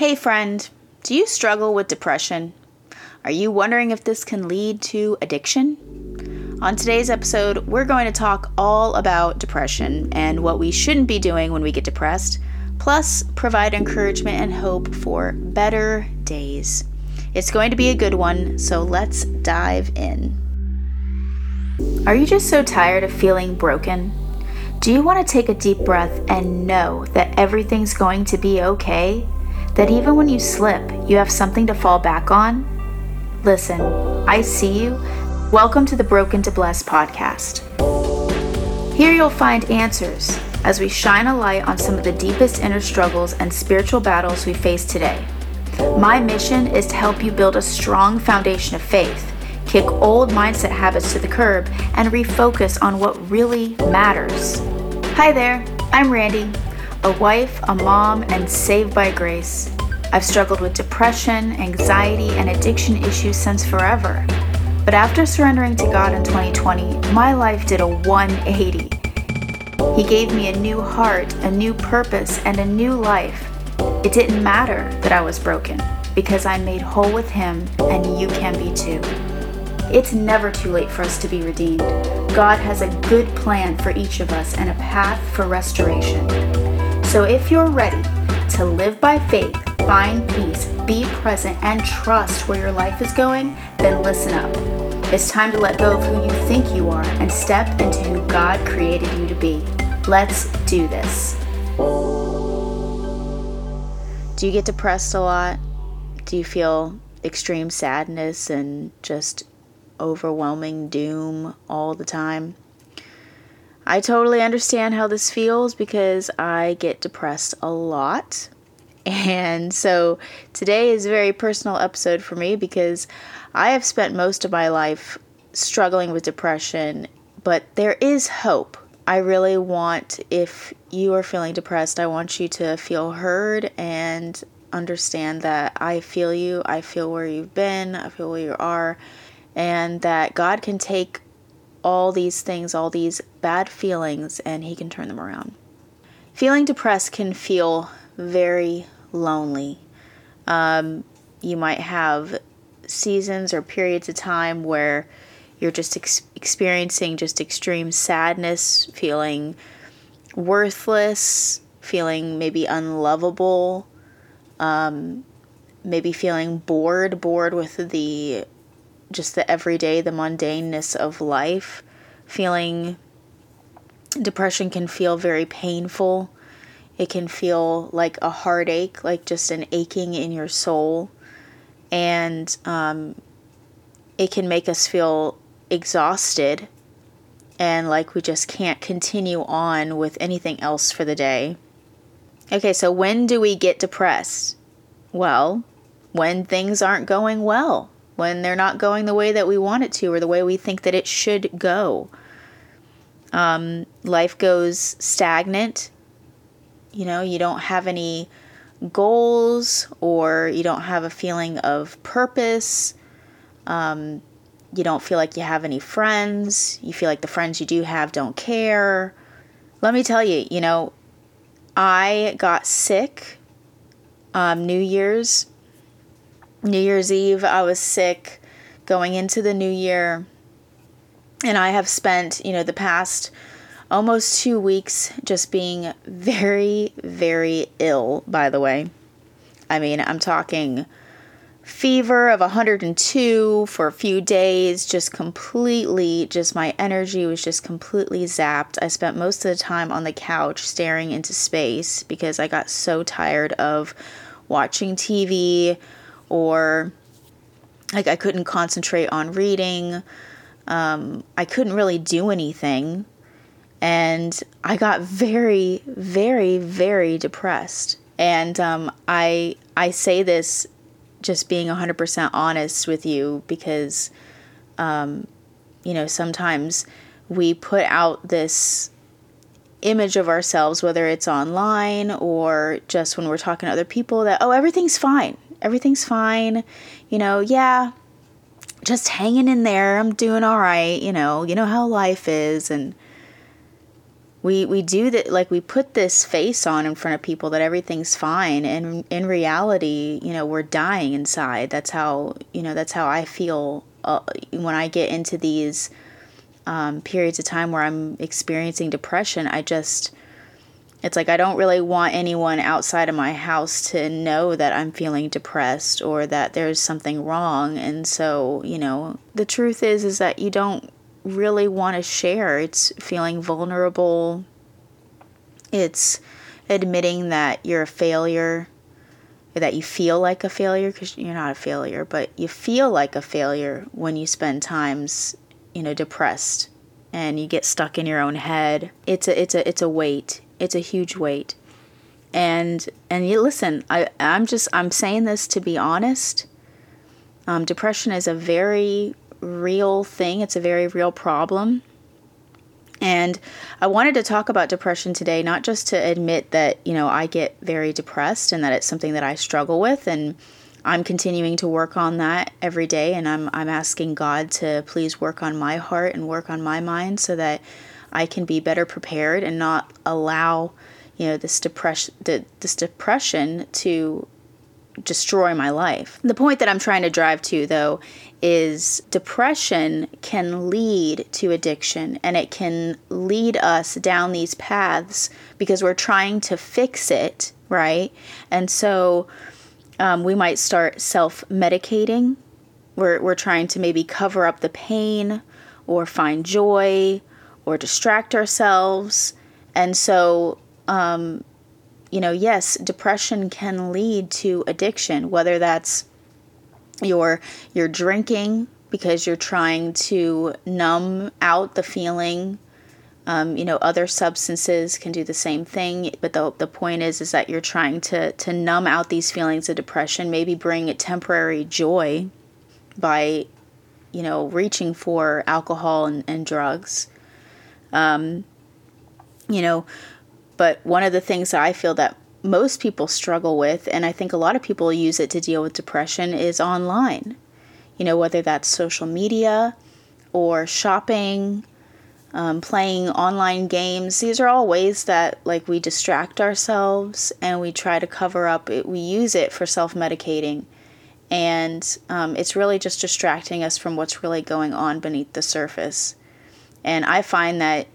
Hey, friend, do you struggle with depression? Are you wondering if this can lead to addiction? On today's episode, we're going to talk all about depression and what we shouldn't be doing when we get depressed, plus, provide encouragement and hope for better days. It's going to be a good one, so let's dive in. Are you just so tired of feeling broken? Do you want to take a deep breath and know that everything's going to be okay? That even when you slip, you have something to fall back on? Listen, I see you. Welcome to the Broken to Blessed podcast. Here you'll find answers as we shine a light on some of the deepest inner struggles and spiritual battles we face today. My mission is to help you build a strong foundation of faith, kick old mindset habits to the curb, and refocus on what really matters. Hi there, I'm Randy a wife, a mom, and saved by grace. I've struggled with depression, anxiety, and addiction issues since forever. But after surrendering to God in 2020, my life did a 180. He gave me a new heart, a new purpose, and a new life. It didn't matter that I was broken because I'm made whole with Him, and you can be too. It's never too late for us to be redeemed. God has a good plan for each of us and a path for restoration. So if you're ready to live by faith, find peace, be present, and trust where your life is going, then listen up. It's time to let go of who you think you are and step into who God created you to be. Let's do this. Do you get depressed a lot? Do you feel extreme sadness and just overwhelming doom all the time? I totally understand how this feels because I get depressed a lot. And so today is a very personal episode for me because I have spent most of my life struggling with depression, but there is hope. I really want, if you are feeling depressed, I want you to feel heard and understand that I feel you, I feel where you've been, I feel where you are, and that God can take all these things, all these bad feelings, and He can turn them around. Feeling depressed can feel very lonely. Um, you might have seasons or periods of time where you're just ex- experiencing just extreme sadness, feeling worthless, feeling maybe unlovable, um, maybe feeling bored, bored with the just the everyday, the mundaneness of life. Feeling depression can feel very painful. It can feel like a heartache, like just an aching in your soul. And um, it can make us feel exhausted and like we just can't continue on with anything else for the day. Okay, so when do we get depressed? Well, when things aren't going well when they're not going the way that we want it to or the way we think that it should go. Um, life goes stagnant. You know, you don't have any goals or you don't have a feeling of purpose. Um, you don't feel like you have any friends. You feel like the friends you do have don't care. Let me tell you, you know, I got sick um, New Year's New Year's Eve, I was sick going into the new year. And I have spent, you know, the past almost two weeks just being very, very ill, by the way. I mean, I'm talking fever of 102 for a few days, just completely, just my energy was just completely zapped. I spent most of the time on the couch staring into space because I got so tired of watching TV, or like I couldn't concentrate on reading. Um, I couldn't really do anything. And I got very, very, very depressed. And um, I, I say this just being 100% honest with you because, um, you know, sometimes we put out this image of ourselves, whether it's online or just when we're talking to other people, that, oh, everything's fine everything's fine. You know, yeah, just hanging in there. I'm doing all right. You know, you know how life is. And we we do that like we put this face on in front of people that everything's fine and in reality you know we're dying inside that's how you know that's how i feel uh, when i get into these um, periods of time where i'm experiencing depression i just it's like i don't really want anyone outside of my house to know that i'm feeling depressed or that there's something wrong and so you know the truth is is that you don't really want to share. It's feeling vulnerable. It's admitting that you're a failure, that you feel like a failure because you're not a failure, but you feel like a failure when you spend times, you know, depressed and you get stuck in your own head. It's a it's a it's a weight. It's a huge weight. And and you listen, I I'm just I'm saying this to be honest. Um, depression is a very real thing, it's a very real problem. And I wanted to talk about depression today, not just to admit that, you know, I get very depressed and that it's something that I struggle with. And I'm continuing to work on that every day. And I'm, I'm asking God to please work on my heart and work on my mind so that I can be better prepared and not allow, you know, this depression, this depression to destroy my life. The point that I'm trying to drive to, though, is depression can lead to addiction and it can lead us down these paths because we're trying to fix it, right? And so um, we might start self medicating. We're, we're trying to maybe cover up the pain or find joy or distract ourselves. And so um, you know, yes, depression can lead to addiction, whether that's you're you're drinking because you're trying to numb out the feeling. Um, you know, other substances can do the same thing, but the, the point is is that you're trying to to numb out these feelings of depression, maybe bring a temporary joy by, you know, reaching for alcohol and, and drugs. Um, you know, but one of the things that I feel that most people struggle with, and I think a lot of people use it to deal with depression, is online. You know, whether that's social media or shopping, um, playing online games. These are all ways that like we distract ourselves and we try to cover up. It, we use it for self medicating, and um, it's really just distracting us from what's really going on beneath the surface. And I find that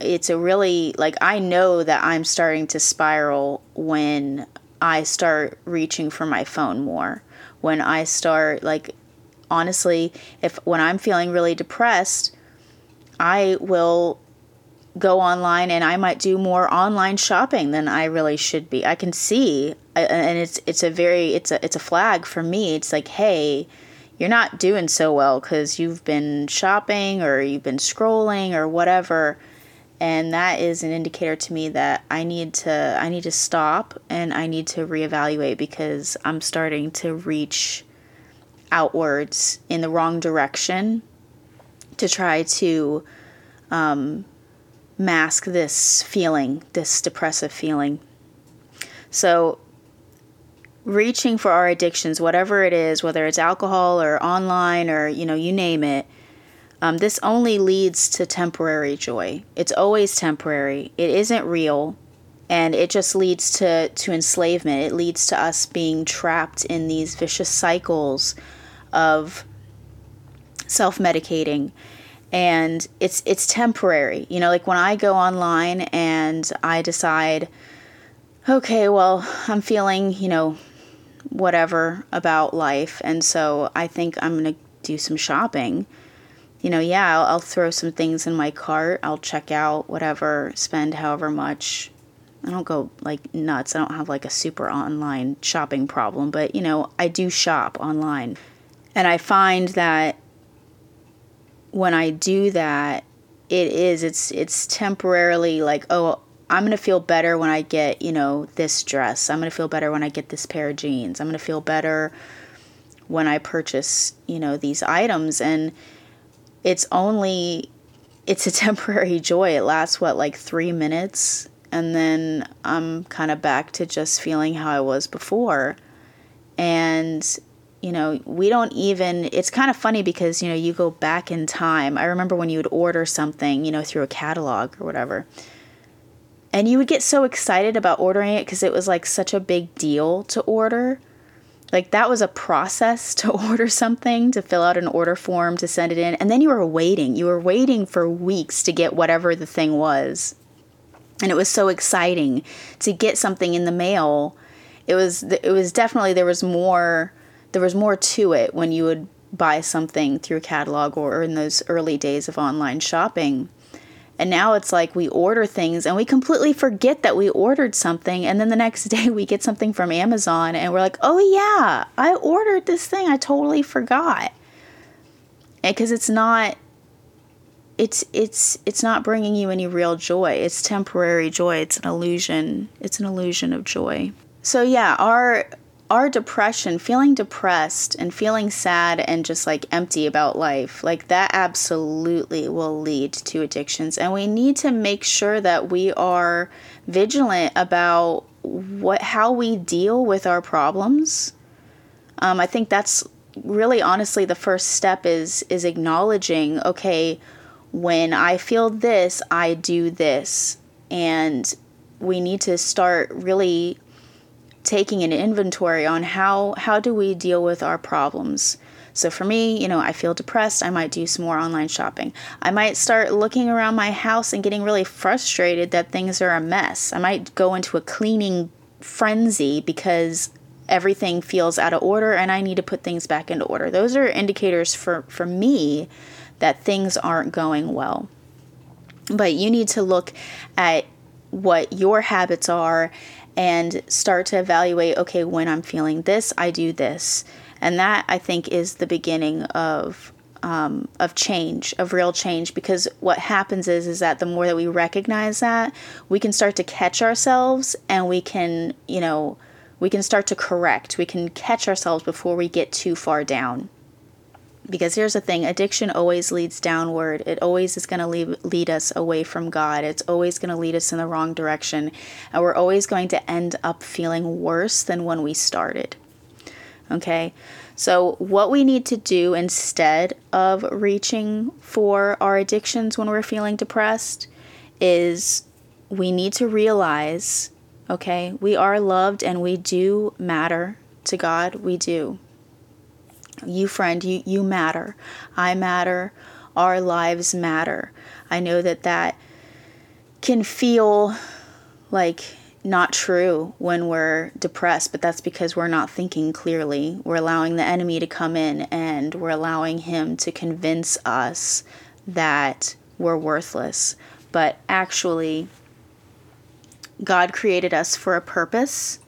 it's a really like I know that I'm starting to spiral when I start reaching for my phone more. When I start like honestly, if when I'm feeling really depressed, I will go online and I might do more online shopping than I really should be. I can see and it's it's a very it's a it's a flag for me. It's like, "Hey, you're not doing so well cuz you've been shopping or you've been scrolling or whatever." and that is an indicator to me that I need to I need to stop and I need to reevaluate because I'm starting to reach outwards in the wrong direction to try to um, mask this feeling, this depressive feeling. So, reaching for our addictions, whatever it is, whether it's alcohol or online or you know, you name it, um, this only leads to temporary joy. It's always temporary. It isn't real, and it just leads to to enslavement. It leads to us being trapped in these vicious cycles of self-medicating and it's it's temporary you know like when i go online and i decide okay well i'm feeling you know whatever about life and so i think i'm going to do some shopping you know, yeah, I'll, I'll throw some things in my cart. I'll check out whatever, spend however much. I don't go like nuts. I don't have like a super online shopping problem, but you know, I do shop online. And I find that when I do that, it is it's it's temporarily like, oh, I'm going to feel better when I get, you know, this dress. I'm going to feel better when I get this pair of jeans. I'm going to feel better when I purchase, you know, these items and it's only it's a temporary joy. It lasts what like 3 minutes and then I'm kind of back to just feeling how I was before. And you know, we don't even it's kind of funny because you know, you go back in time. I remember when you would order something, you know, through a catalog or whatever. And you would get so excited about ordering it because it was like such a big deal to order. Like that was a process to order something, to fill out an order form, to send it in. And then you were waiting. You were waiting for weeks to get whatever the thing was. And it was so exciting to get something in the mail. It was it was definitely there was more there was more to it when you would buy something through a catalog or in those early days of online shopping. And now it's like we order things and we completely forget that we ordered something. And then the next day we get something from Amazon and we're like, oh, yeah, I ordered this thing. I totally forgot. Because it's not. It's it's it's not bringing you any real joy. It's temporary joy. It's an illusion. It's an illusion of joy. So yeah, our our depression, feeling depressed and feeling sad and just like empty about life, like that absolutely will lead to addictions. And we need to make sure that we are vigilant about what how we deal with our problems. Um, I think that's really honestly the first step is is acknowledging, okay, when I feel this, I do this. And we need to start really taking an inventory on how how do we deal with our problems. So for me, you know, I feel depressed, I might do some more online shopping. I might start looking around my house and getting really frustrated that things are a mess. I might go into a cleaning frenzy because everything feels out of order and I need to put things back into order. Those are indicators for for me that things aren't going well. But you need to look at what your habits are and start to evaluate okay, when I'm feeling this, I do this. And that I think is the beginning of um, of change, of real change, because what happens is is that the more that we recognize that, we can start to catch ourselves, and we can, you know, we can start to correct. We can catch ourselves before we get too far down. Because here's the thing addiction always leads downward. It always is going to lead, lead us away from God. It's always going to lead us in the wrong direction. And we're always going to end up feeling worse than when we started. Okay? So, what we need to do instead of reaching for our addictions when we're feeling depressed is we need to realize okay, we are loved and we do matter to God. We do. You, friend, you, you matter. I matter. Our lives matter. I know that that can feel like not true when we're depressed, but that's because we're not thinking clearly. We're allowing the enemy to come in and we're allowing him to convince us that we're worthless. But actually, God created us for a purpose,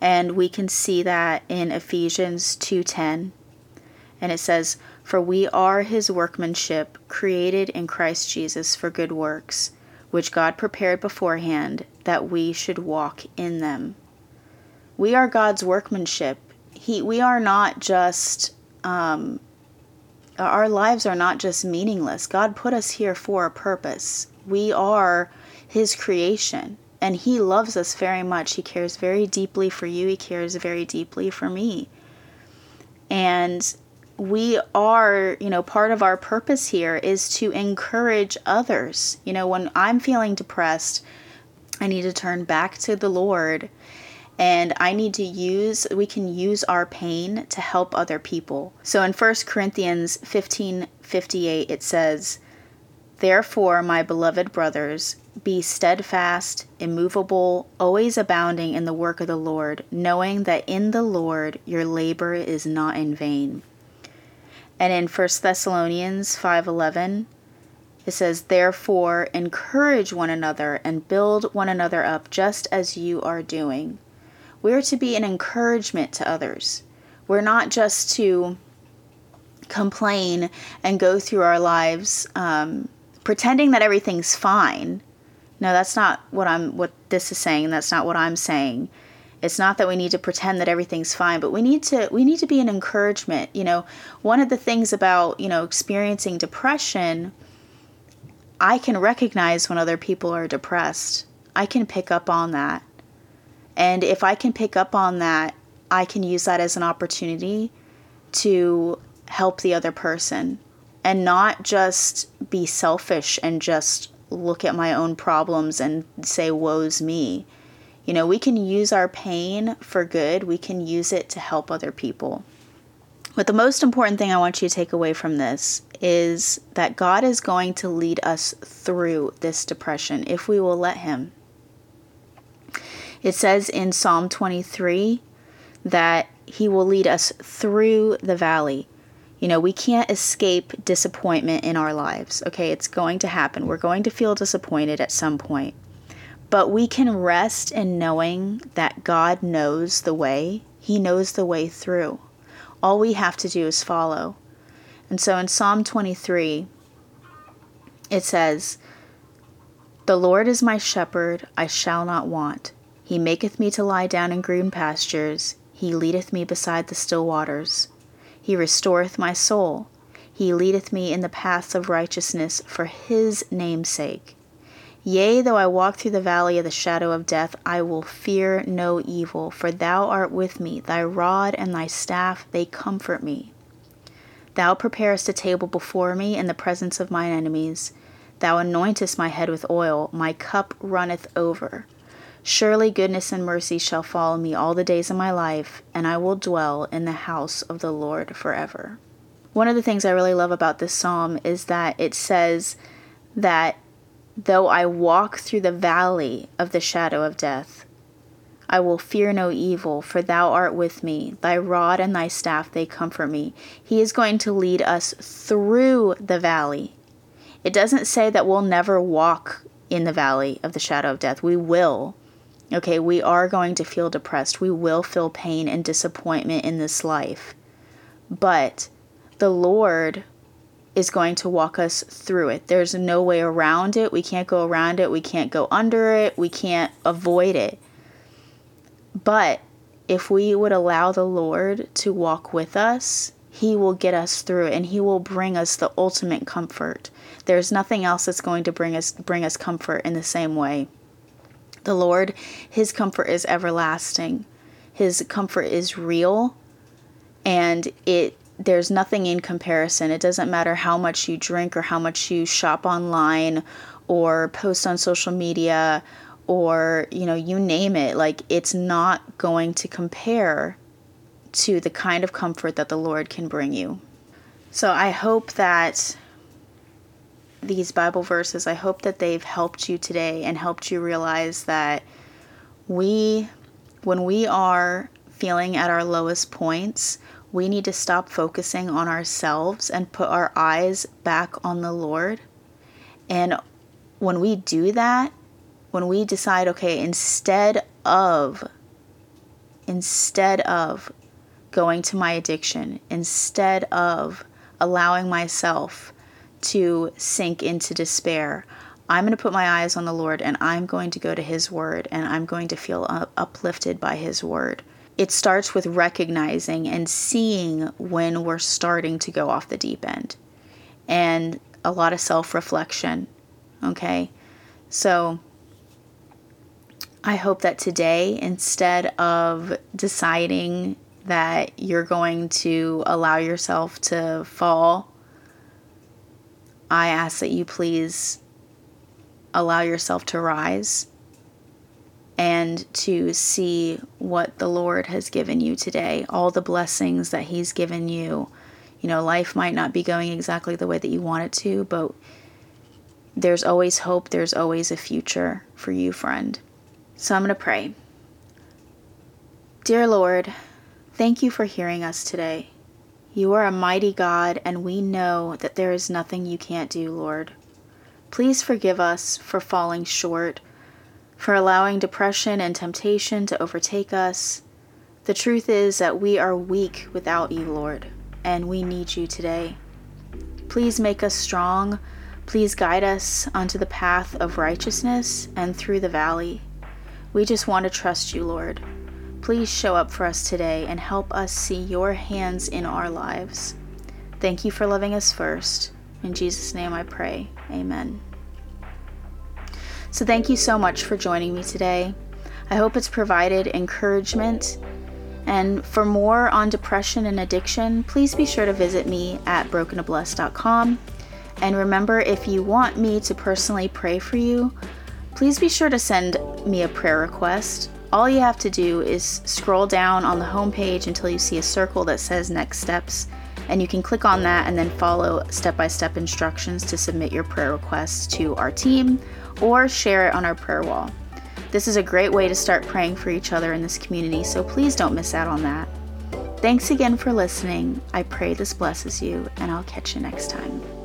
and we can see that in Ephesians 2:10 and it says, For we are his workmanship, created in Christ Jesus for good works, which God prepared beforehand that we should walk in them. We are God's workmanship. He, we are not just, um, our lives are not just meaningless. God put us here for a purpose. We are his creation and he loves us very much. He cares very deeply for you. He cares very deeply for me. And we are, you know, part of our purpose here is to encourage others. You know, when I'm feeling depressed, I need to turn back to the Lord and I need to use we can use our pain to help other people. So in 1 Corinthians 15:58 it says, "Therefore, my beloved brothers, be steadfast, immovable, always abounding in the work of the Lord, knowing that in the Lord your labor is not in vain." And in 1 Thessalonians 5:11 it says, "Therefore encourage one another and build one another up just as you are doing." We're to be an encouragement to others. We're not just to complain and go through our lives um, pretending that everything's fine. No, that's not what I'm. What this is saying. That's not what I'm saying. It's not that we need to pretend that everything's fine, but we need to we need to be an encouragement. You know, one of the things about, you know, experiencing depression, I can recognize when other people are depressed. I can pick up on that. And if I can pick up on that, I can use that as an opportunity to help the other person and not just be selfish and just look at my own problems and say, woe's me. You know, we can use our pain for good, we can use it to help other people. But the most important thing I want you to take away from this is that God is going to lead us through this depression if we will let Him. It says in Psalm 23 that He will lead us through the valley. You know, we can't escape disappointment in our lives. Okay, it's going to happen. We're going to feel disappointed at some point. But we can rest in knowing that God knows the way, He knows the way through. All we have to do is follow. And so in Psalm 23, it says, The Lord is my shepherd, I shall not want. He maketh me to lie down in green pastures, He leadeth me beside the still waters. He restoreth my soul. He leadeth me in the paths of righteousness for his name's sake. Yea, though I walk through the valley of the shadow of death, I will fear no evil, for thou art with me. Thy rod and thy staff, they comfort me. Thou preparest a table before me in the presence of mine enemies. Thou anointest my head with oil, my cup runneth over. Surely goodness and mercy shall follow me all the days of my life, and I will dwell in the house of the Lord forever. One of the things I really love about this psalm is that it says that though I walk through the valley of the shadow of death, I will fear no evil, for thou art with me. Thy rod and thy staff, they comfort me. He is going to lead us through the valley. It doesn't say that we'll never walk in the valley of the shadow of death. We will. Okay, we are going to feel depressed. We will feel pain and disappointment in this life. But the Lord is going to walk us through it. There's no way around it. We can't go around it. We can't go under it. We can't avoid it. But if we would allow the Lord to walk with us, He will get us through and He will bring us the ultimate comfort. There's nothing else that's going to bring us bring us comfort in the same way the Lord, his comfort is everlasting. His comfort is real and it there's nothing in comparison. It doesn't matter how much you drink or how much you shop online or post on social media or you know you name it like it's not going to compare to the kind of comfort that the Lord can bring you. So I hope that these Bible verses, I hope that they've helped you today and helped you realize that we, when we are feeling at our lowest points, we need to stop focusing on ourselves and put our eyes back on the Lord. And when we do that, when we decide, okay, instead of, instead of going to my addiction, instead of allowing myself to sink into despair. I'm going to put my eyes on the Lord and I'm going to go to His Word and I'm going to feel uplifted by His Word. It starts with recognizing and seeing when we're starting to go off the deep end and a lot of self reflection. Okay? So I hope that today, instead of deciding that you're going to allow yourself to fall I ask that you please allow yourself to rise and to see what the Lord has given you today, all the blessings that He's given you. You know, life might not be going exactly the way that you want it to, but there's always hope, there's always a future for you, friend. So I'm going to pray. Dear Lord, thank you for hearing us today. You are a mighty God, and we know that there is nothing you can't do, Lord. Please forgive us for falling short, for allowing depression and temptation to overtake us. The truth is that we are weak without you, Lord, and we need you today. Please make us strong. Please guide us onto the path of righteousness and through the valley. We just want to trust you, Lord. Please show up for us today and help us see your hands in our lives. Thank you for loving us first. In Jesus' name I pray. Amen. So, thank you so much for joining me today. I hope it's provided encouragement. And for more on depression and addiction, please be sure to visit me at brokentoblessed.com. And remember, if you want me to personally pray for you, please be sure to send me a prayer request. All you have to do is scroll down on the homepage until you see a circle that says Next Steps, and you can click on that and then follow step by step instructions to submit your prayer request to our team or share it on our prayer wall. This is a great way to start praying for each other in this community, so please don't miss out on that. Thanks again for listening. I pray this blesses you, and I'll catch you next time.